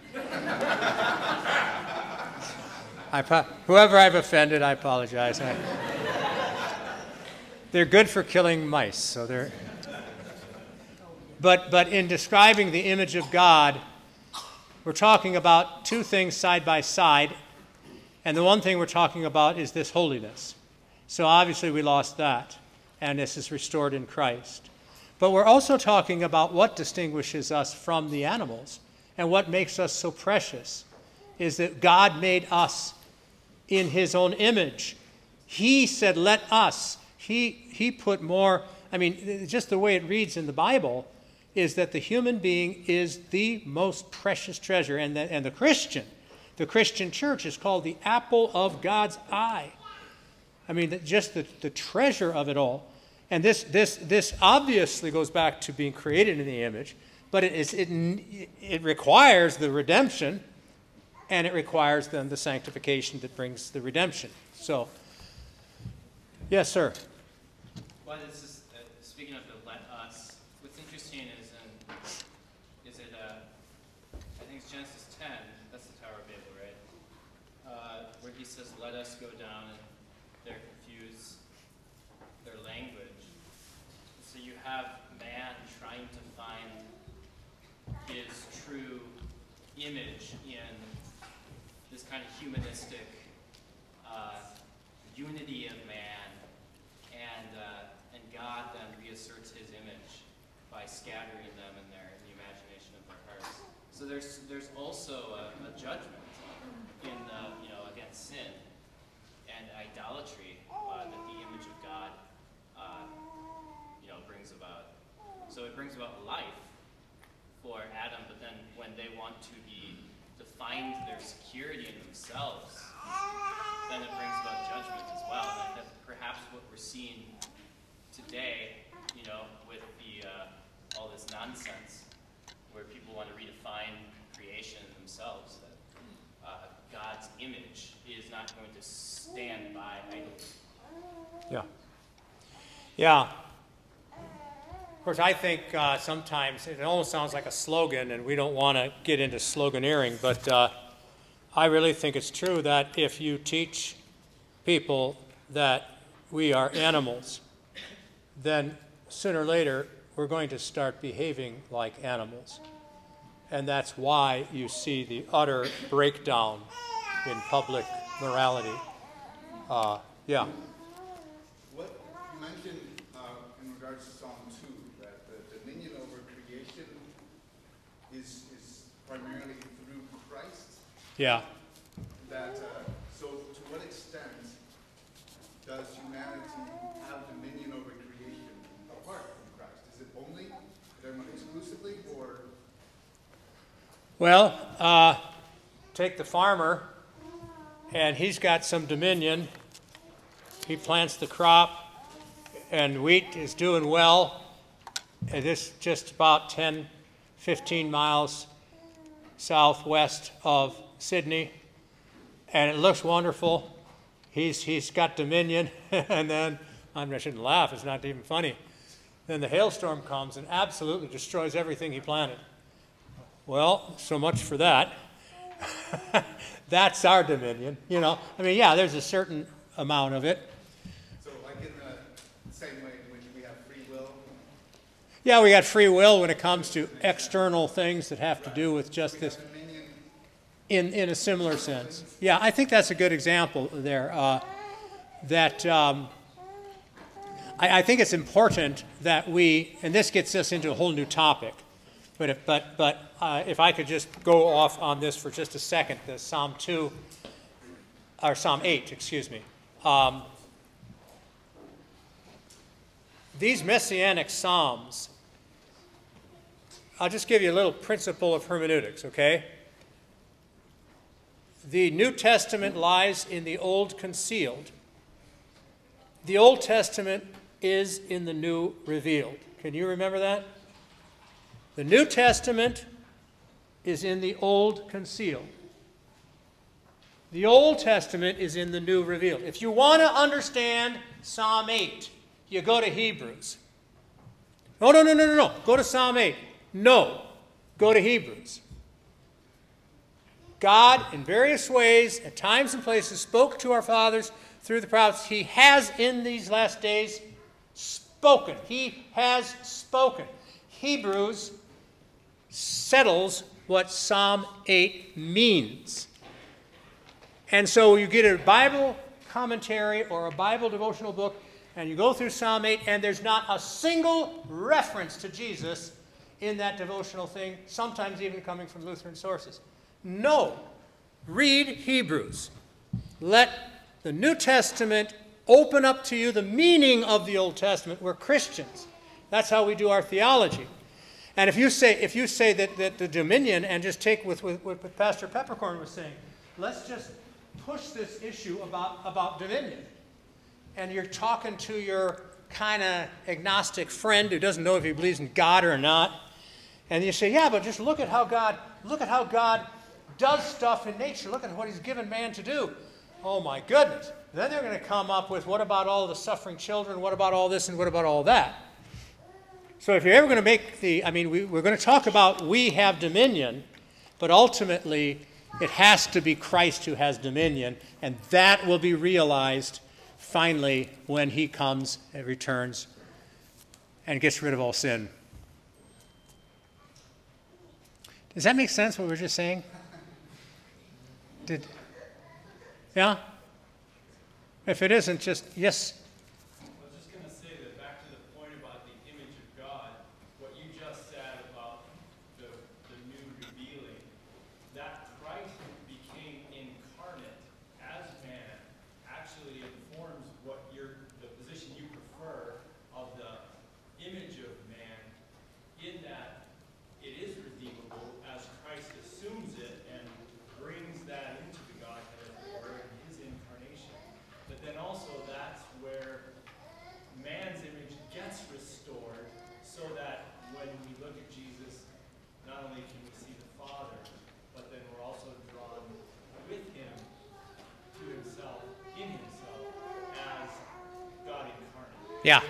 I, whoever I've offended, I apologize. I, they're good for killing mice, so they're. But, but in describing the image of God, we're talking about two things side by side, and the one thing we're talking about is this holiness. So obviously we lost that, and this is restored in Christ. But we're also talking about what distinguishes us from the animals and what makes us so precious is that God made us in his own image. He said, Let us. He, he put more, I mean, just the way it reads in the Bible is that the human being is the most precious treasure. And the, and the Christian, the Christian church is called the apple of God's eye. I mean, just the, the treasure of it all. And this, this, this obviously goes back to being created in the image, but it, is, it, it requires the redemption and it requires then the sanctification that brings the redemption. So, yes, sir.
Well, this is uh, speaking of the let us. What's interesting is in is it uh, I think it's Genesis 10. That's the Tower of Babel, right? Uh, where he says, "Let us go down," and they're confused their language. So you have man trying to find his true image in this kind of humanistic uh, unity of man, and uh, and God then reasserts His image by scattering them in their in the imagination of their hearts. So there's there's also a, a judgment in the, you know against sin and idolatry uh, that the image of God uh, you know brings about. So it brings about life for Adam, but then when they want to be find their security in themselves, then it brings about judgment as well. And that's perhaps what we're seeing today, you know, with the uh, all this nonsense, where people want to redefine creation themselves. That uh, God's image is not going to stand by idols.
Yeah. Yeah. Of course, I think uh, sometimes it almost sounds like a slogan, and we don't want to get into sloganeering, but uh, I really think it's true that if you teach people that we are animals, then sooner or later we're going to start behaving like animals. And that's why you see the utter breakdown in public morality. Uh, yeah.
What you mentioned uh, in regards to Psalm 2 is, is primarily through Christ.
Yeah.
That, uh, so to what extent does humanity have dominion over creation apart from Christ? Is it only, exclusively, or?
Well, uh, take the farmer, and he's got some dominion. He plants the crop, and wheat is doing well. And this just about 10 15 miles southwest of Sidney, and it looks wonderful. He's, he's got dominion, and then, I shouldn't laugh, it's not even funny. Then the hailstorm comes and absolutely destroys everything he planted. Well, so much for that. That's our dominion, you know. I mean, yeah, there's a certain amount of it,
So, like in the same way in which we have free will?
Yeah, we got free will when it comes to external things that have to do with just this. In, in a similar sense. Yeah, I think that's a good example there. Uh, that um, I, I, think it's important that we, and this gets us into a whole new topic, but if, but, but uh, if I could just go off on this for just a second, the Psalm 2, or Psalm 8, excuse me. Um, these messianic psalms I'll just give you a little principle of hermeneutics, okay? The New Testament lies in the Old concealed. The Old Testament is in the New revealed. Can you remember that? The New Testament is in the Old concealed. The Old Testament is in the New revealed. If you want to understand Psalm 8, you go to Hebrews. No, no, no, no, no, no. Go to Psalm 8. No. Go to Hebrews. God, in various ways, at times and places, spoke to our fathers through the prophets. He has, in these last days, spoken. He has spoken. Hebrews settles what Psalm 8 means. And so you get a Bible commentary or a Bible devotional book, and you go through Psalm 8, and there's not a single reference to Jesus in that devotional thing, sometimes even coming from Lutheran sources. No. Read Hebrews. Let the New Testament open up to you the meaning of the Old Testament. We're Christians. That's how we do our theology. And if you say, if you say that, that the dominion, and just take with, with what Pastor Peppercorn was saying, let's just push this issue about, about dominion. And you're talking to your kind of agnostic friend who doesn't know if he believes in God or not. And you say, yeah, but just look at how God, look at how God does stuff in nature. Look at what he's given man to do. Oh my goodness. Then they're going to come up with what about all the suffering children? What about all this and what about all that? So if you're ever going to make the, I mean, we, we're going to talk about we have dominion, but ultimately it has to be Christ who has dominion, and that will be realized finally when he comes and returns and gets rid of all sin. Does that make sense what we we're just saying? Did Yeah? If it isn't, just yes.
I was just going to say that back to the point about the image of God, what you just said about the, the new revealing, that Christ became incarnate as man actually informs what your the position you prefer of the image of man in that it is redeemable as Christ assumes it and brings that into the Godhead or in his incarnation. But then also that's where man's image gets restored so that when we look at Jesus, not only can we see the Father, but then we're also drawn with him to himself, in himself, as God incarnate.
Yeah.
The image of, the image of God in the incarnation, I think, is speaks back to what you know what happened with Paul is restored in, in, in Christ.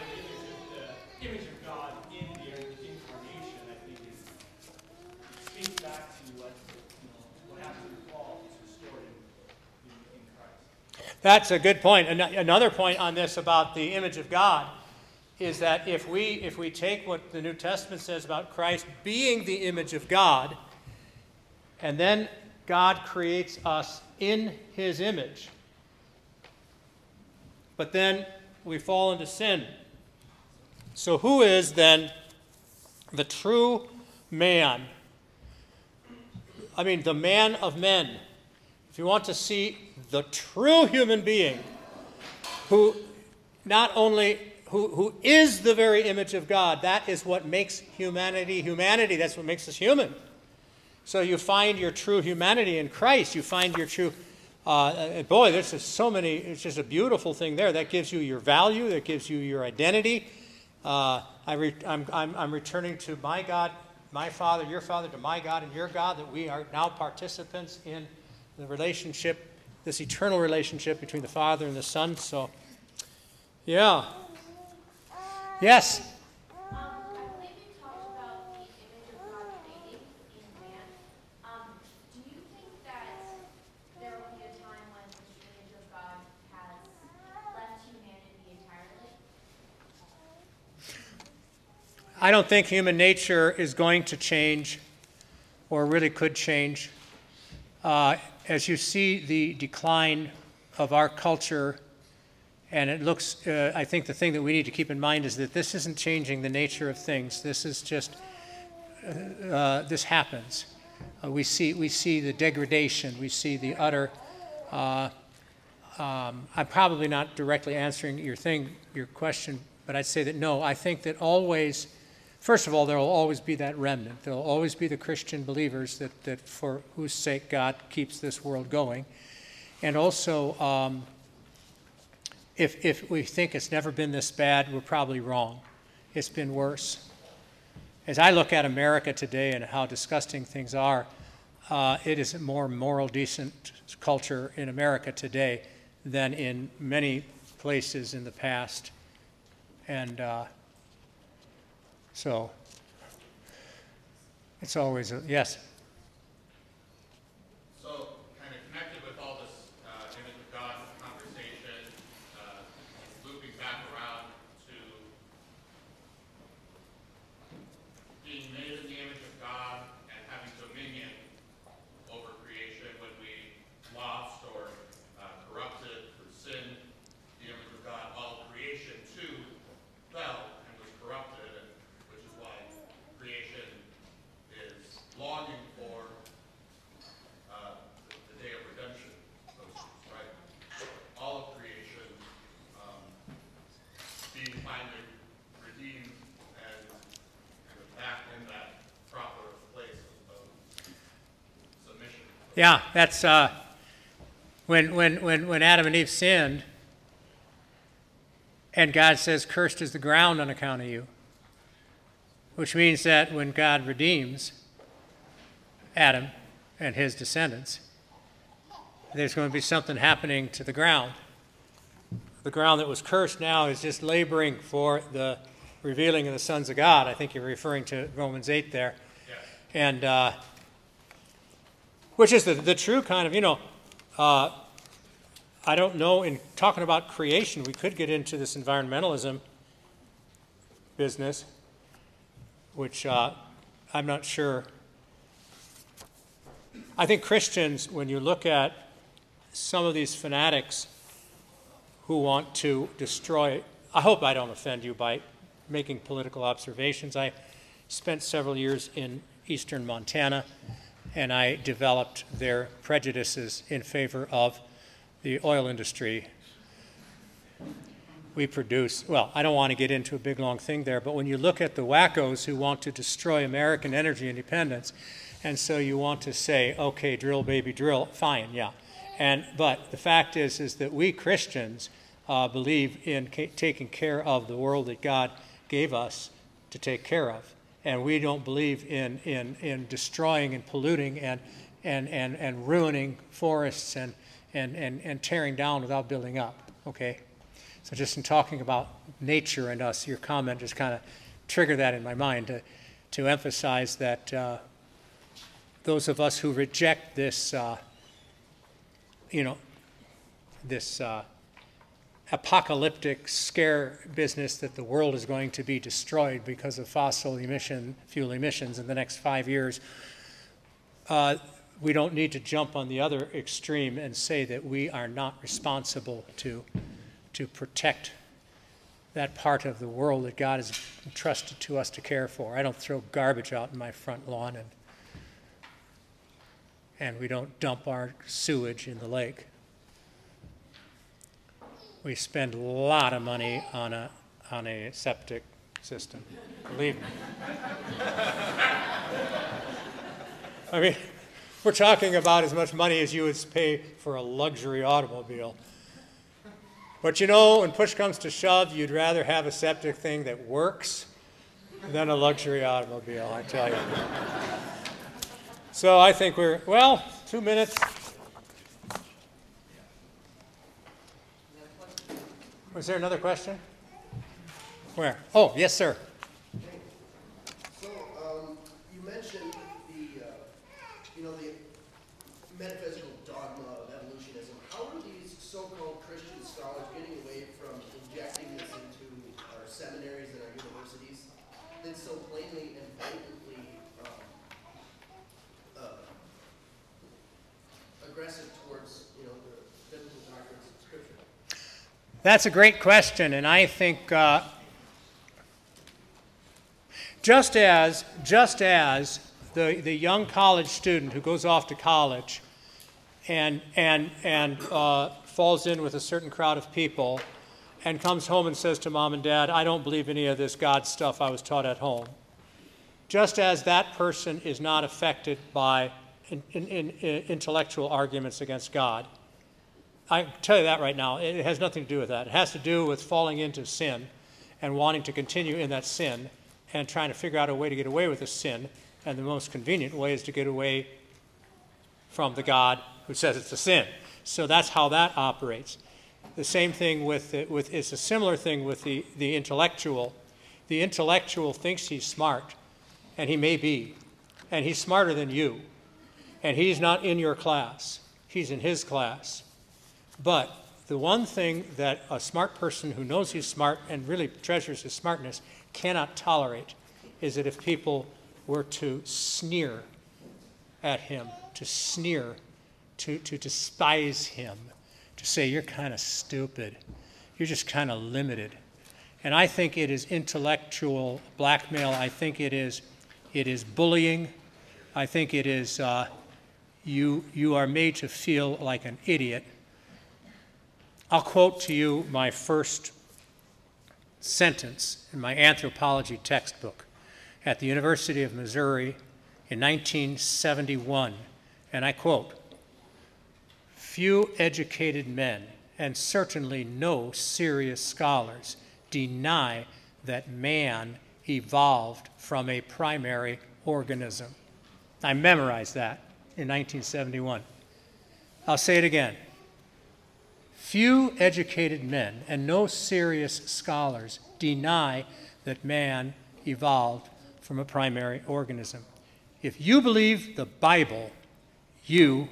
That's a good point. An- Another point on this about the image of God is that if we if we take what the New Testament says about Christ being the image of God, and then God creates us in his image, but then we fall into sin. So who is then the true man? I mean, the man of men. If you want to see the true human being who not only who, who is the very image of God, that is what makes humanity humanity. That's what makes us human. So you find your true humanity in Christ. You find your true uh, boy, there's just so many. It's just a beautiful thing there. That gives you your value. That gives you your identity. Uh, I re- I'm, I'm, I'm returning to my God, my Father, your Father, to my God and your God. That we are now participants in the relationship, this eternal relationship between the Father and the Son. So, yeah. Yes.
Um, I believe you talked about the image of God fading in man. Um, do you think that there will be a time when the image of God has left humanity entirely?
I don't think human nature is going to change or really could change. Uh, as you see the decline of our culture, and it looks, uh, I think the thing that we need to keep in mind is that this isn't changing the nature of things. This is just, uh, uh, this happens. Uh, we, see, we see the degradation, we see the utter. Uh, um, I'm probably not directly answering your thing, your question, but I'd say that no, I think that always first of all, there will always be that remnant. There will always be the Christian believers that, that for whose sake God keeps this world going. And also, um, if, if we think it's never been this bad, we're probably wrong. It's been worse. As I look at America today and how disgusting things are, uh, it is a more moral, decent culture in America today than in many places in the past. And uh, so it's always, a, yes.
So, kind of connected with all this uh, image of God conversation, uh, looping back around to being made in the image of God and having dominion over creation when we lost or uh, corrupted through sin, the image of God, all creation too fell and was corrupted, and which is why creation is longing for uh, the the day of redemption, so to speak, right? All of creation um, being finally redeemed and kind of back in that proper place of submission.
Yeah, that's uh, when, when, when, when Adam and Eve sinned, and God says, Cursed is the ground on account of you. Which means that when God redeems Adam and his descendants, there's going to be something happening to the ground. The ground that was cursed now is just laboring for the revealing of the sons of God. I think you're referring to Romans 8 there. And uh, which is the, the true kind of, you know, uh, I don't know, in talking about creation, we could get into this environmentalism business, which uh, I'm not sure. I think Christians, when you look at some of these fanatics who want to destroy, I hope I don't offend you by making political observations. I spent several years in eastern Montana and I developed their prejudices in favor of the oil industry. We produce, well, I don't want to get into a big long thing there, but when you look at the wackos who want to destroy American energy independence, and so you want to say, okay, drill, baby, drill, fine, yeah. And, but the fact is, is that we Christians uh, believe in ca- taking care of the world that God gave us to take care of and we don't believe in, in, in destroying and polluting and, and, and, and ruining forests and, and, and, and tearing down without building up, okay? So just in talking about nature and us, your comment just kind of triggered that in my mind to, to emphasize that uh, those of us who reject this, uh, you know, this uh, apocalyptic scare business that the world is going to be destroyed because of fossil emission fuel emissions in the next five years. Uh, we don't need to jump on the other extreme and say that we are not responsible to to protect that part of the world that God has entrusted to us to care for. I don't throw garbage out in my front lawn and and we don't dump our sewage in the lake we spend a lot of money on a, on a septic system, believe me. I mean, we're talking about as much money as you would pay for a luxury automobile. But you know, when push comes to shove, you'd rather have a septic thing that works than a luxury automobile, I tell you. So I think we're, well, two minutes. Was there another question? Where? Oh, yes, sir.
So, um, you mentioned the, uh, you know, the metaphysical dogma of evolutionism. How are these so-called Christian scholars getting away from injecting this into our seminaries and our universities that so plainly and blatantly um, uh, aggressive towards, you know, the biblical doctrines of Scripture?
That's a great question, and I think uh, just as just as the, the young college student who goes off to college and and and uh, falls in with a certain crowd of people and comes home and says to mom and dad, "I don't believe any of this God stuff I was taught at home," just as that person is not affected by in, in, in, intellectual arguments against God. I tell you that right now. It has nothing to do with that. It has to do with falling into sin and wanting to continue in that sin and trying to figure out a way to get away with the sin. And the most convenient way is to get away from the God who says it's a sin. So that's how that operates. The same thing with, with it's a similar thing with the, the intellectual. The intellectual thinks he's smart, and he may be, and he's smarter than you, and he's not in your class, he's in his class. But the one thing that a smart person who knows he's smart and really treasures his smartness cannot tolerate is that if people were to sneer at him, to sneer, to, to despise him, to say, you're kind of stupid, you're just kind of limited. And I think it is intellectual blackmail. I think it is, it is bullying. I think it is uh, you, you are made to feel like an idiot I'll quote to you my first sentence in my anthropology textbook at the University of Missouri in 1971, and I quote Few educated men, and certainly no serious scholars, deny that man evolved from a primary organism. I memorized that in 1971. I'll say it again. Few educated men and no serious scholars deny that man evolved from a primary organism. If you believe the Bible, you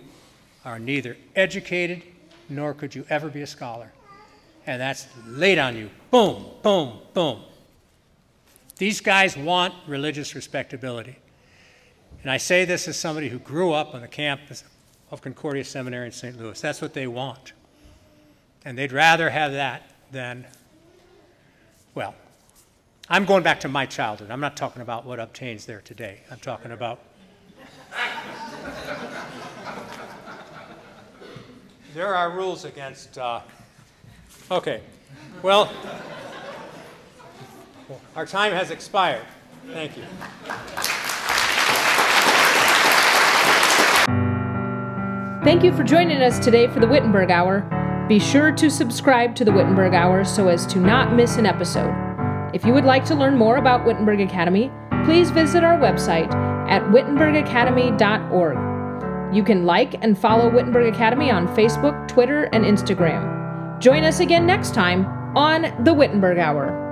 are neither educated nor could you ever be a scholar. And that's laid on you. Boom, boom, boom. These guys want religious respectability. And I say this as somebody who grew up on the campus of Concordia Seminary in St. Louis. That's what they want. And they'd rather have that than, well, I'm going back to my childhood. I'm not talking about what obtains there today. I'm talking about. there are rules against. Uh, okay. Well, our time has expired. Thank you.
Thank you for joining us today for the Wittenberg Hour. Be sure to subscribe to the Wittenberg Hour so as to not miss an episode. If you would like to learn more about Wittenberg Academy, please visit our website at wittenbergacademy.org. You can like and follow Wittenberg Academy on Facebook, Twitter, and Instagram. Join us again next time on the Wittenberg Hour.